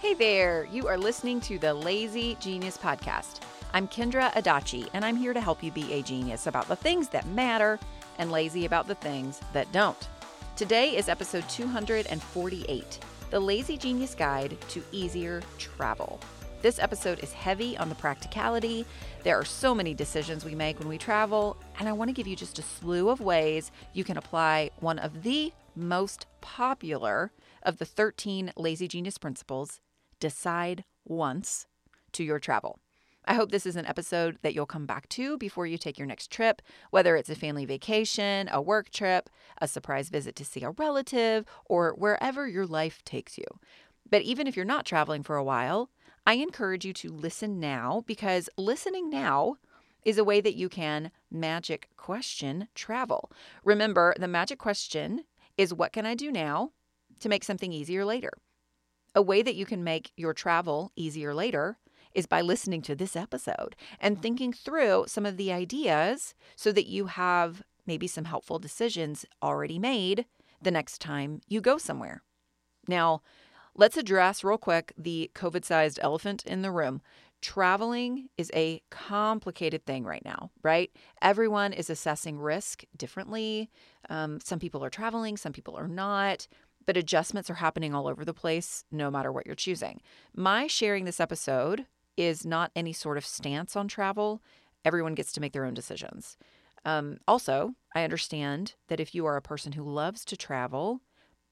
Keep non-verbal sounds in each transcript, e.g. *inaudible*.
Hey there, you are listening to the Lazy Genius Podcast. I'm Kendra Adachi, and I'm here to help you be a genius about the things that matter and lazy about the things that don't. Today is episode 248 The Lazy Genius Guide to Easier Travel. This episode is heavy on the practicality. There are so many decisions we make when we travel, and I want to give you just a slew of ways you can apply one of the most popular of the 13 Lazy Genius principles decide once to your travel. I hope this is an episode that you'll come back to before you take your next trip, whether it's a family vacation, a work trip, a surprise visit to see a relative, or wherever your life takes you. But even if you're not traveling for a while, I encourage you to listen now because listening now is a way that you can magic question travel. Remember, the magic question is what can I do now to make something easier later? A way that you can make your travel easier later is by listening to this episode and thinking through some of the ideas so that you have maybe some helpful decisions already made the next time you go somewhere. Now, let's address real quick the COVID sized elephant in the room. Traveling is a complicated thing right now, right? Everyone is assessing risk differently. Um, some people are traveling, some people are not but adjustments are happening all over the place no matter what you're choosing. My sharing this episode is not any sort of stance on travel. Everyone gets to make their own decisions. Um, also, I understand that if you are a person who loves to travel,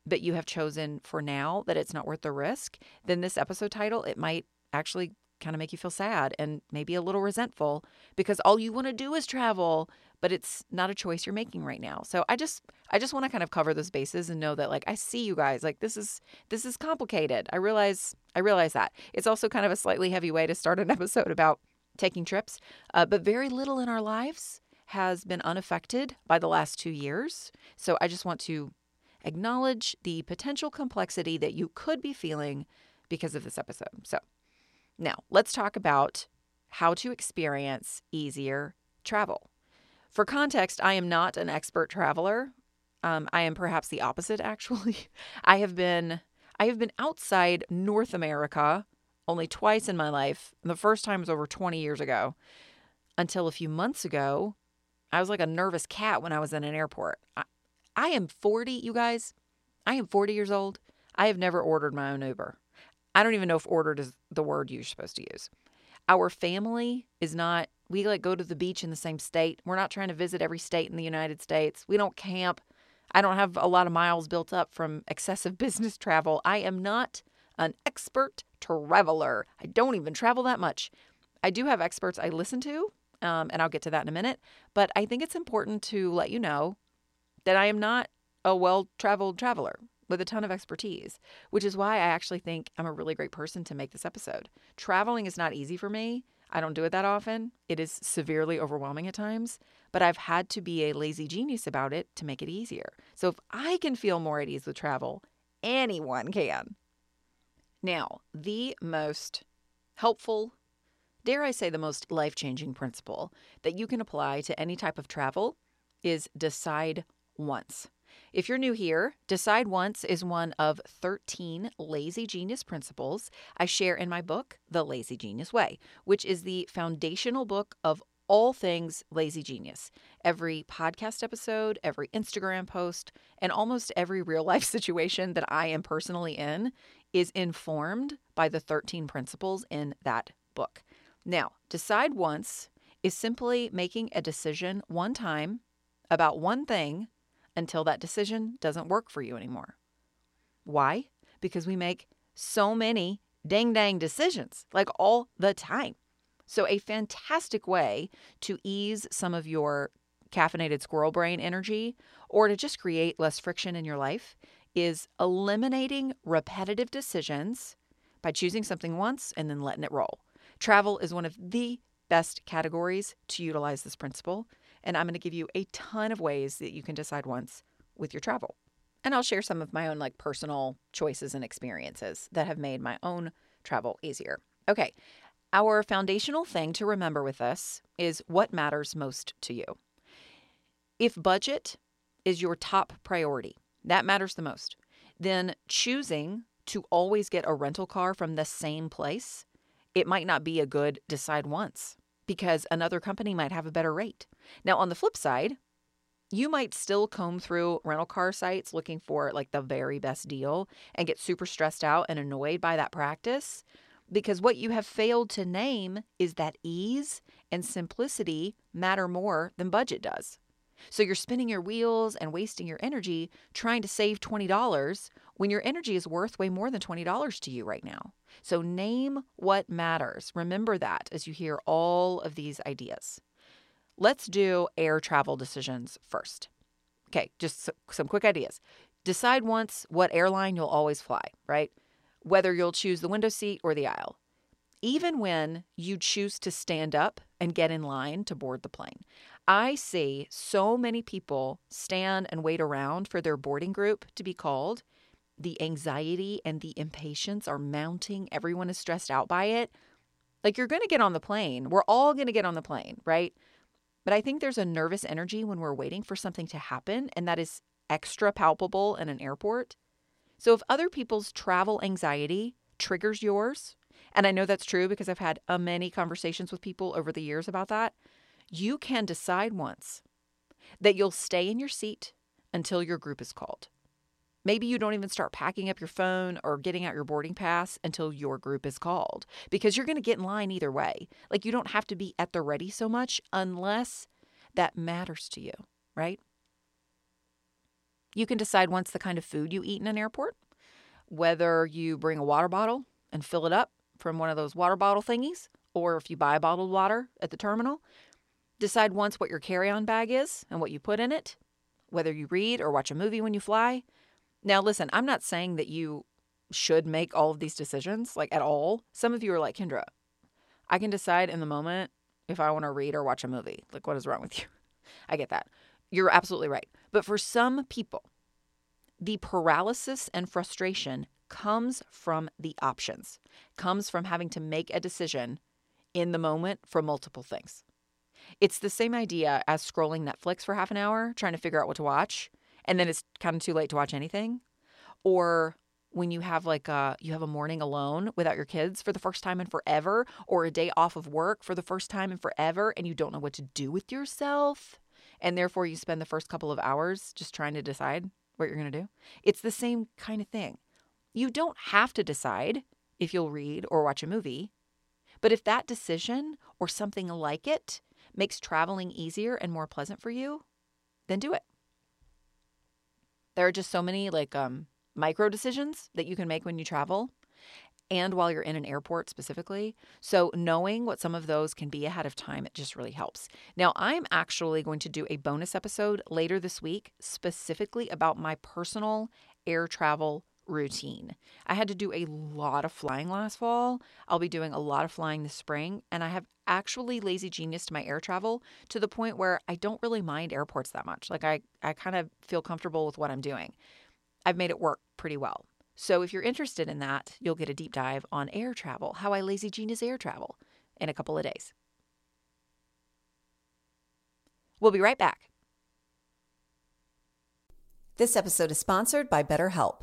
but you have chosen for now that it's not worth the risk, then this episode title, it might actually kind of make you feel sad and maybe a little resentful because all you want to do is travel but it's not a choice you're making right now. So I just I just want to kind of cover those bases and know that like I see you guys like this is this is complicated. I realize I realize that. It's also kind of a slightly heavy way to start an *laughs* episode about taking trips, uh, but very little in our lives has been unaffected by the last 2 years. So I just want to acknowledge the potential complexity that you could be feeling because of this episode. So, now let's talk about how to experience easier travel. For context, I am not an expert traveler. Um, I am perhaps the opposite, *laughs* actually. I have been I have been outside North America only twice in my life. The first time was over 20 years ago. Until a few months ago, I was like a nervous cat when I was in an airport. I, I am 40, you guys. I am 40 years old. I have never ordered my own Uber. I don't even know if ordered is the word you're supposed to use. Our family is not we like go to the beach in the same state. We're not trying to visit every state in the United States. We don't camp. I don't have a lot of miles built up from excessive *laughs* business travel. I am not an expert traveler. I don't even travel that much. I do have experts I listen to, um, and I'll get to that in a minute. But I think it's important to let you know that I am not a well traveled traveler with a ton of expertise, which is why I actually think I'm a really great person to make this episode. Traveling is not easy for me. I don't do it that often. It is severely overwhelming at times, but I've had to be a lazy genius about it to make it easier. So if I can feel more at ease with travel, anyone can. Now, the most helpful, dare I say, the most life changing principle that you can apply to any type of travel is decide once. If you're new here, Decide Once is one of 13 lazy genius principles I share in my book, The Lazy Genius Way, which is the foundational book of all things lazy genius. Every podcast episode, every Instagram post, and almost every real life *laughs* situation that I am personally in is informed by the 13 principles in that book. Now, decide once is simply making a decision one time about one thing until that decision doesn't work for you anymore. Why? Because we make so many dang dang decisions, like all the time. So, a fantastic way to ease some of your caffeinated squirrel brain energy or to just create less friction in your life is eliminating repetitive decisions by choosing something once and then letting it roll. Travel is one of the best categories to utilize this principle, and I'm going to give you a ton of ways that you can decide once with your travel. And I'll share some of my own like personal choices and experiences that have made my own travel easier. Okay. Our foundational thing to remember with this is what matters most to you. If budget is your top priority, that matters the most, then choosing to always get a rental car from the same place, it might not be a good decide once because another company might have a better rate. Now, on the flip side, you might still comb through rental car sites looking for like the very best deal and get super stressed out and annoyed by that practice because what you have failed to name is that ease and simplicity matter more than budget does. So you're spinning your wheels and wasting your energy trying to save $20 when your energy is worth way more than $20 to you right now. So name what matters. Remember that as you hear all of these ideas. Let's do air travel decisions first. Okay, just some quick ideas. Decide once what airline you'll always fly, right? Whether you'll choose the window seat or the aisle. Even when you choose to stand up and get in line to board the plane. I see so many people stand and wait around for their boarding group to be called. The anxiety and the impatience are mounting. Everyone is stressed out by it. Like you're going to get on the plane. We're all going to get on the plane, right? But I think there's a nervous energy when we're waiting for something to happen, and that is extra palpable in an airport. So if other people's travel anxiety triggers yours, and I know that's true because I've had uh, many conversations with people over the years about that, you can decide once that you'll stay in your seat until your group is called. Maybe you don't even start packing up your phone or getting out your boarding pass until your group is called because you're going to get in line either way. Like you don't have to be at the ready so much unless that matters to you, right? You can decide once the kind of food you eat in an airport, whether you bring a water bottle and fill it up from one of those water bottle thingies, or if you buy bottled water at the terminal, Decide once what your carry on bag is and what you put in it, whether you read or watch a movie when you fly. Now, listen, I'm not saying that you should make all of these decisions, like at all. Some of you are like, Kendra, I can decide in the moment if I want to read or watch a movie. Like, what is wrong with *laughs* you? I get that. You're absolutely right. But for some people, the paralysis and frustration comes from the options, comes from having to make a decision in the moment for multiple things. It's the same idea as scrolling Netflix for half an hour, trying to figure out what to watch, and then it's kind of too late to watch anything. Or when you have like a you have a morning alone without your kids for the first time in forever or a day off of work for the first time in forever and you don't know what to do with yourself and therefore you spend the first couple of hours just trying to decide what you're going to do. It's the same kind of thing. You don't have to decide if you'll read or watch a movie. But if that decision or something like it makes traveling easier and more pleasant for you, then do it. There are just so many like um, micro decisions that you can make when you travel and while you're in an airport specifically. So, knowing what some of those can be ahead of time, it just really helps. Now, I'm actually going to do a bonus episode later this week specifically about my personal air travel routine. I had to do a lot of flying last fall. I'll be doing a lot of flying this spring, and I have actually lazy genius to my air travel to the point where I don't really mind airports that much. Like I I kind of feel comfortable with what I'm doing. I've made it work pretty well. So if you're interested in that, you'll get a deep dive on air travel, how I lazy genius air travel in a couple of days. We'll be right back. This episode is sponsored by BetterHelp.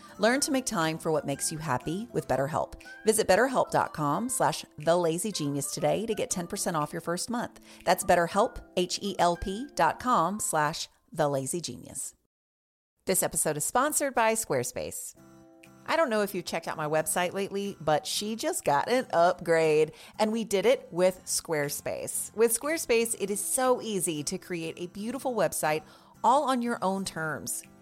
Learn to make time for what makes you happy with BetterHelp. Visit betterhelp.com slash thelazygenius today to get 10% off your first month. That's betterhelp, H-E-L-P dot com slash thelazygenius. This episode is sponsored by Squarespace. I don't know if you've checked out my website lately, but she just got an upgrade and we did it with Squarespace. With Squarespace, it is so easy to create a beautiful website all on your own terms.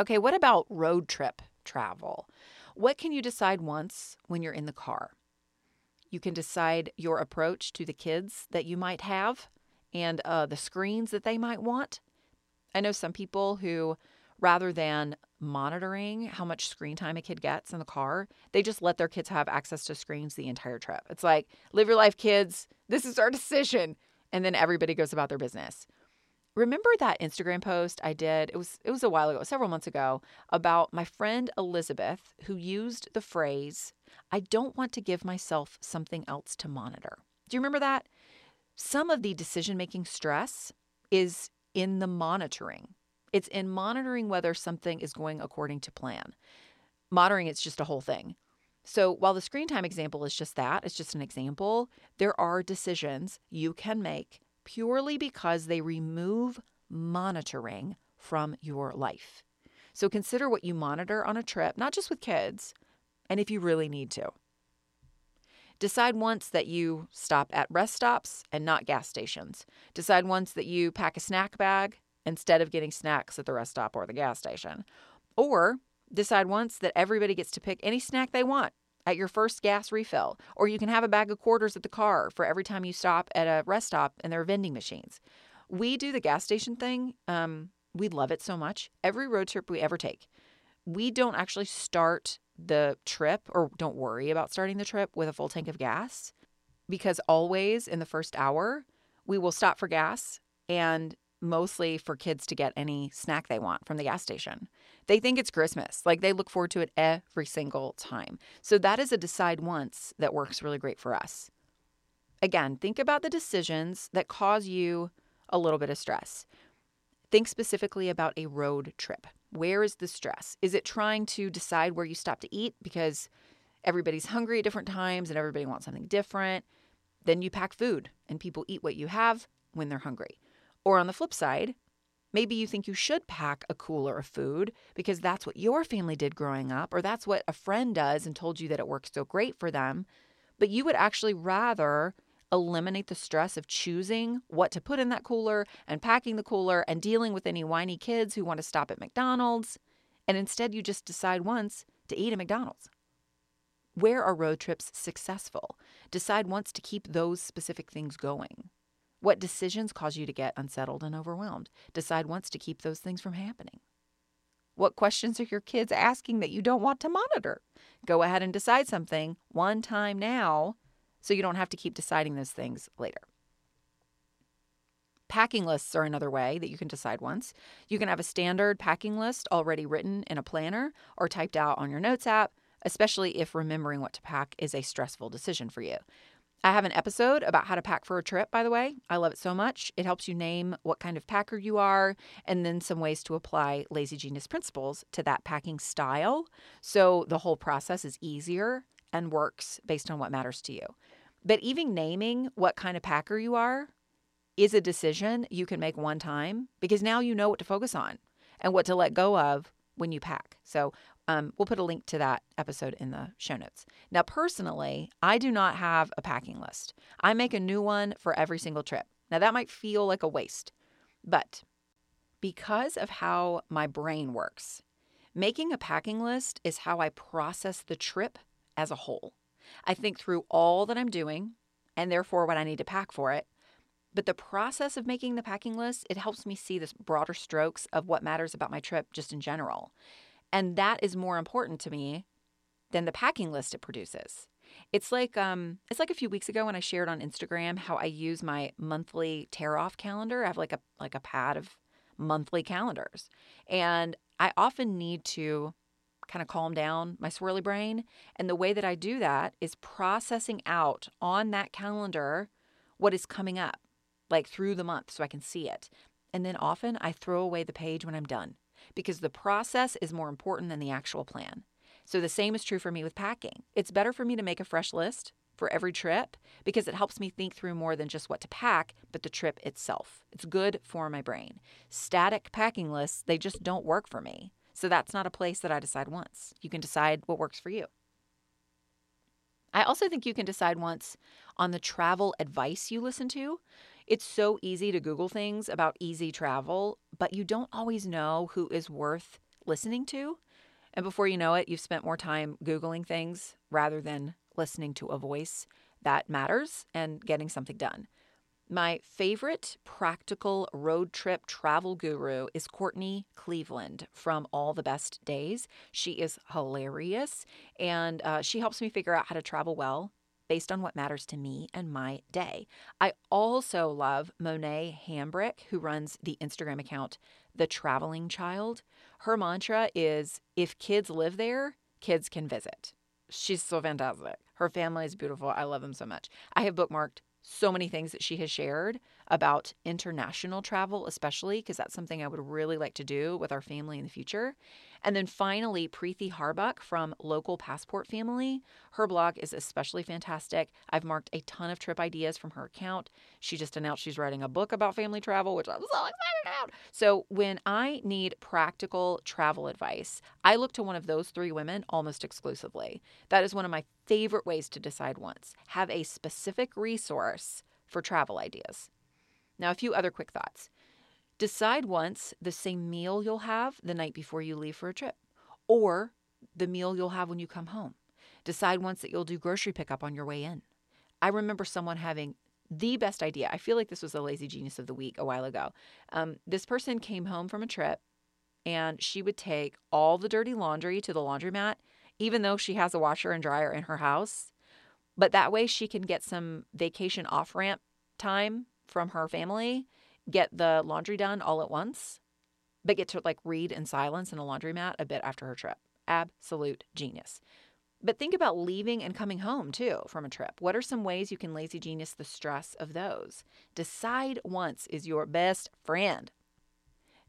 Okay, what about road trip travel? What can you decide once when you're in the car? You can decide your approach to the kids that you might have and uh, the screens that they might want. I know some people who, rather than monitoring how much screen time a kid gets in the car, they just let their kids have access to screens the entire trip. It's like, live your life, kids. This is our decision. And then everybody goes about their business. Remember that Instagram post I did? It was it was a while ago, several months ago, about my friend Elizabeth who used the phrase, "I don't want to give myself something else to monitor." Do you remember that? Some of the decision-making stress is in the monitoring. It's in monitoring whether something is going according to plan. Monitoring it's just a whole thing. So while the screen time example is just that, it's just an example, there are decisions you can make purely because they remove monitoring from your life. So consider what you monitor on a trip, not just with kids, and if you really need to. Decide once that you stop at rest stops and not gas stations. Decide once that you pack a snack bag instead of getting snacks at the rest stop or the gas station. Or decide once that everybody gets to pick any snack they want at your first gas refill, or you can have a bag of quarters at the car for every time you stop at a rest stop and there are vending machines. We do the gas station thing. Um, we love it so much. Every road trip we ever take, we don't actually start the trip or don't worry about starting the trip with a full tank of gas because always in the first hour, we will stop for gas and mostly for kids to get any snack they want from the gas station. They think it's Christmas. Like they look forward to it every single time. So that is a decide once that works really great for us. Again, think about the decisions that cause you a little bit of stress. Think specifically about a road trip. Where is the stress? Is it trying to decide where you stop to eat because everybody's hungry at different times and everybody wants something different? Then you pack food and people eat what you have when they're hungry. Or on the flip side, maybe you think you should pack a cooler of food because that's what your family did growing up, or that's what a friend does and told you that it works so great for them. But you would actually rather eliminate the stress of choosing what to put in that cooler and packing the cooler and dealing with any whiny kids who want to stop at McDonald's. And instead, you just decide once to eat at McDonald's. Where are road trips successful? Decide once to keep those specific things going. What decisions cause you to get unsettled and overwhelmed? Decide once to keep those things from happening. What questions are your kids asking that you don't want to monitor? Go ahead and decide something one time now so you don't have to keep deciding those things later. Packing lists are another way that you can decide once. You can have a standard packing list already written in a planner or typed out on your notes app, especially if remembering what to pack is a stressful decision for you. I have an episode about how to pack for a trip, by the way. I love it so much. It helps you name what kind of packer you are and then some ways to apply Lazy Genius principles to that packing style. So the whole process is easier and works based on what matters to you. But even naming what kind of packer you are is a decision you can make one time because now you know what to focus on and what to let go of when you pack. So um, we'll put a link to that episode in the show notes. Now, personally, I do not have a packing list. I make a new one for every single trip. Now, that might feel like a waste, but because of how my brain works, making a packing list is how I process the trip as a whole. I think through all that I'm doing and therefore what I need to pack for it. But the process of making the packing list, it helps me see the broader strokes of what matters about my trip just in general. And that is more important to me than the packing list it produces. It's like um it's like a few weeks ago when I shared on Instagram how I use my monthly tear off calendar. I have like a like a pad of monthly calendars. And I often need to kind of calm down my swirly brain. And the way that I do that is processing out on that calendar what is coming up, like through the month, so I can see it. And then often I throw away the page when I'm done because the process is more important than the actual plan. So the same is true for me with packing. It's better for me to make a fresh list for every trip because it helps me think through more than just what to pack, but the trip itself. It's good for my brain. Static packing lists, they just don't work for me. So that's not a place that I decide once. You can decide what works for you. I also think you can decide once on the travel advice you listen to. It's so easy to Google things about easy travel, but you don't always know who is worth listening to. And before you know it, you've spent more time Googling things rather than listening to a voice that matters and getting something done. My favorite practical road trip travel guru is Courtney Cleveland from All the Best Days. She is hilarious and uh, she helps me figure out how to travel well based on what matters to me and my day. I also love Monet Hambrick, who runs the Instagram account The Traveling Child. Her mantra is if kids live there, kids can visit. She's so fantastic. Her family is beautiful. I love them so much. I have bookmarked so many things that she has shared about international travel, especially because that's something I would really like to do with our family in the future. And then finally, Preethi Harbuck from Local Passport Family. Her blog is especially fantastic. I've marked a ton of trip ideas from her account. She just announced she's writing a book about family travel, which I'm so excited about. So when I need practical travel advice, I look to one of those three women almost exclusively. That is one of my favorite ways to decide once. Have a specific resource for travel ideas. Now, a few other quick thoughts. Decide once the same meal you'll have the night before you leave for a trip, or the meal you'll have when you come home. Decide once that you'll do grocery pickup on your way in. I remember someone having the best idea. I feel like this was the lazy genius of the week a while ago. Um, this person came home from a trip and she would take all the dirty laundry to the laundromat, even though she has a washer and dryer in her house. But that way she can get some vacation off ramp time from her family get the laundry done all at once, but get to like read in silence in a laundromat a bit after her trip. Absolute genius. But think about leaving and coming home too from a trip. What are some ways you can lazy genius the stress of those? Decide once is your best friend.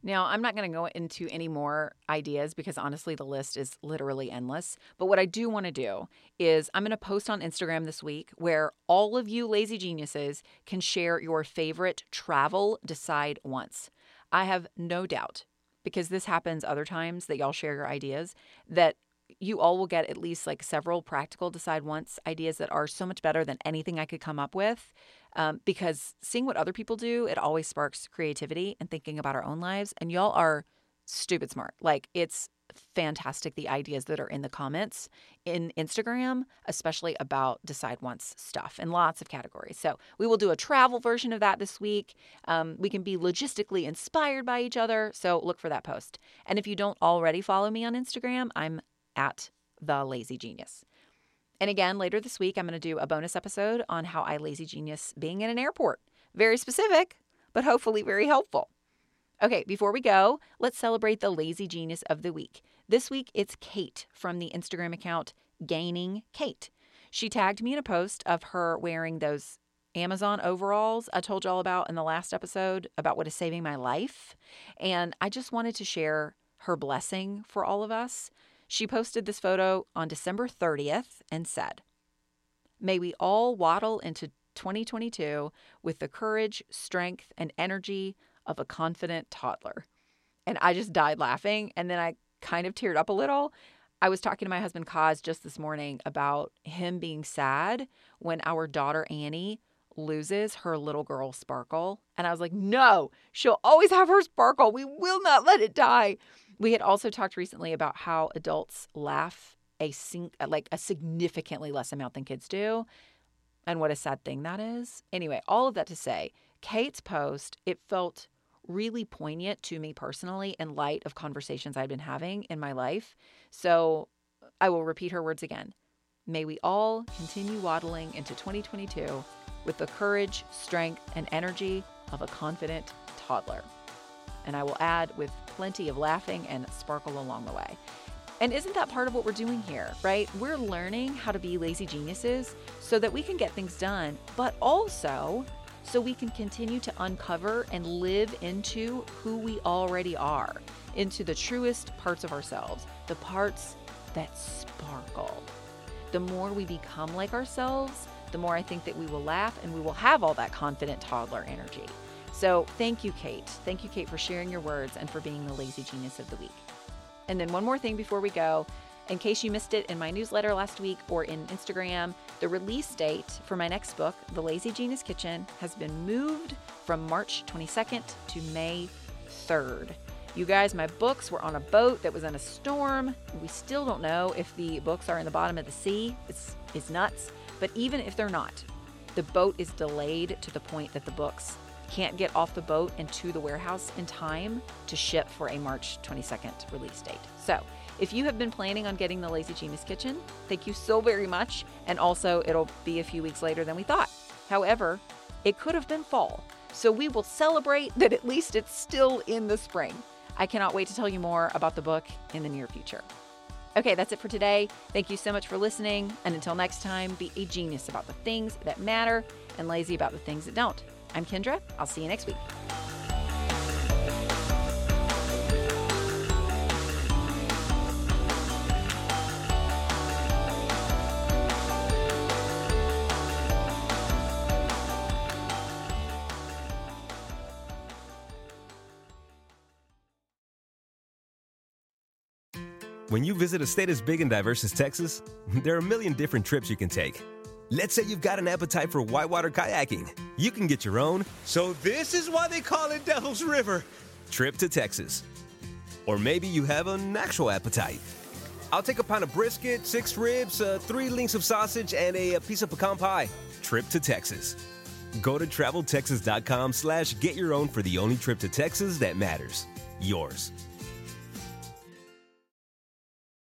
Now, I'm not going to go into any more ideas because honestly, the list is literally endless. But what I do want to do is I'm going to post on Instagram this week where all of you lazy geniuses can share your favorite travel decide once. I have no doubt because this happens other times that y'all share your ideas that you all will get at least like several practical decide once ideas that are so much better than anything I could come up with. Um, because seeing what other people do, it always sparks creativity and thinking about our own lives. And y'all are stupid smart. Like it's fantastic the ideas that are in the comments in Instagram, especially about decide once stuff in lots of categories. So we will do a travel version of that this week. Um, we can be logistically inspired by each other. So look for that post. And if you don't already follow me on Instagram, I'm at the Lazy Genius. And again, later this week, I'm going to do a bonus episode on how I lazy genius being in an airport. Very specific, but hopefully very helpful. Okay, before we go, let's celebrate the lazy genius of the week. This week, it's Kate from the Instagram account Gaining Kate. She tagged me in a post of her wearing those Amazon overalls I told y'all about in the last episode about what is saving my life. And I just wanted to share her blessing for all of us. She posted this photo on December 30th and said, May we all waddle into 2022 with the courage, strength, and energy of a confident toddler. And I just died laughing. And then I kind of teared up a little. I was talking to my husband, Kaz, just this morning about him being sad when our daughter, Annie, loses her little girl sparkle. And I was like, no, she'll always have her sparkle. We will not let it die. We had also talked recently about how adults laugh a sing- uh, like a significantly less amount than kids do and what a sad thing that is. Anyway, all of that to say, Kate's post, it felt really poignant to me personally in light of conversations I've been having in my life. So I will repeat her words again. May we all continue waddling into 2022 with the courage, strength, and energy of a confident toddler. And I will add with plenty of laughing and sparkle along the way. And isn't that part of what we're doing here, right? We're learning how to be lazy geniuses so that we can get things done, but also so we can continue to uncover and live into who we already are, into the truest parts of ourselves, the parts that sparkle. The more we become like ourselves, the more I think that we will laugh and we will have all that confident toddler energy. So thank you, Kate. Thank you, Kate, for sharing your words and for being the lazy genius of the week. And then one more thing before we go. In case you missed it in my newsletter last week or in Instagram, the release date for my next book, The Lazy Genius Kitchen, has been moved from March 22nd to May 3rd. You guys, my books were on a boat that was in a storm. We still don't know if the books are in the bottom of the sea. It's, it's nuts. But even if they're not, the boat is delayed to the point that the books can't get off the boat and to the warehouse in time to ship for a March 22nd release date. So, if you have been planning on getting the Lazy Genius Kitchen, thank you so very much. And also, it'll be a few weeks later than we thought. However, it could have been fall. So, we will celebrate that at least it's still in the spring. I cannot wait to tell you more about the book in the near future. Okay, that's it for today. Thank you so much for listening. And until next time, be a genius about the things that matter and lazy about the things that don't. I'm Kendra. I'll see you next week. When you visit a state as big and diverse as Texas, *laughs* there are a million different trips you can take. Let's say you've got an appetite for whitewater kayaking. You can get your own. So, this is why they call it Devil's River. Trip to Texas. Or maybe you have an actual appetite. I'll take a pound of brisket, six ribs, uh, three links of sausage, and a, a piece of pecan pie. Trip to Texas. Go to traveltexas.com slash get your own for the only trip to Texas that matters. Yours.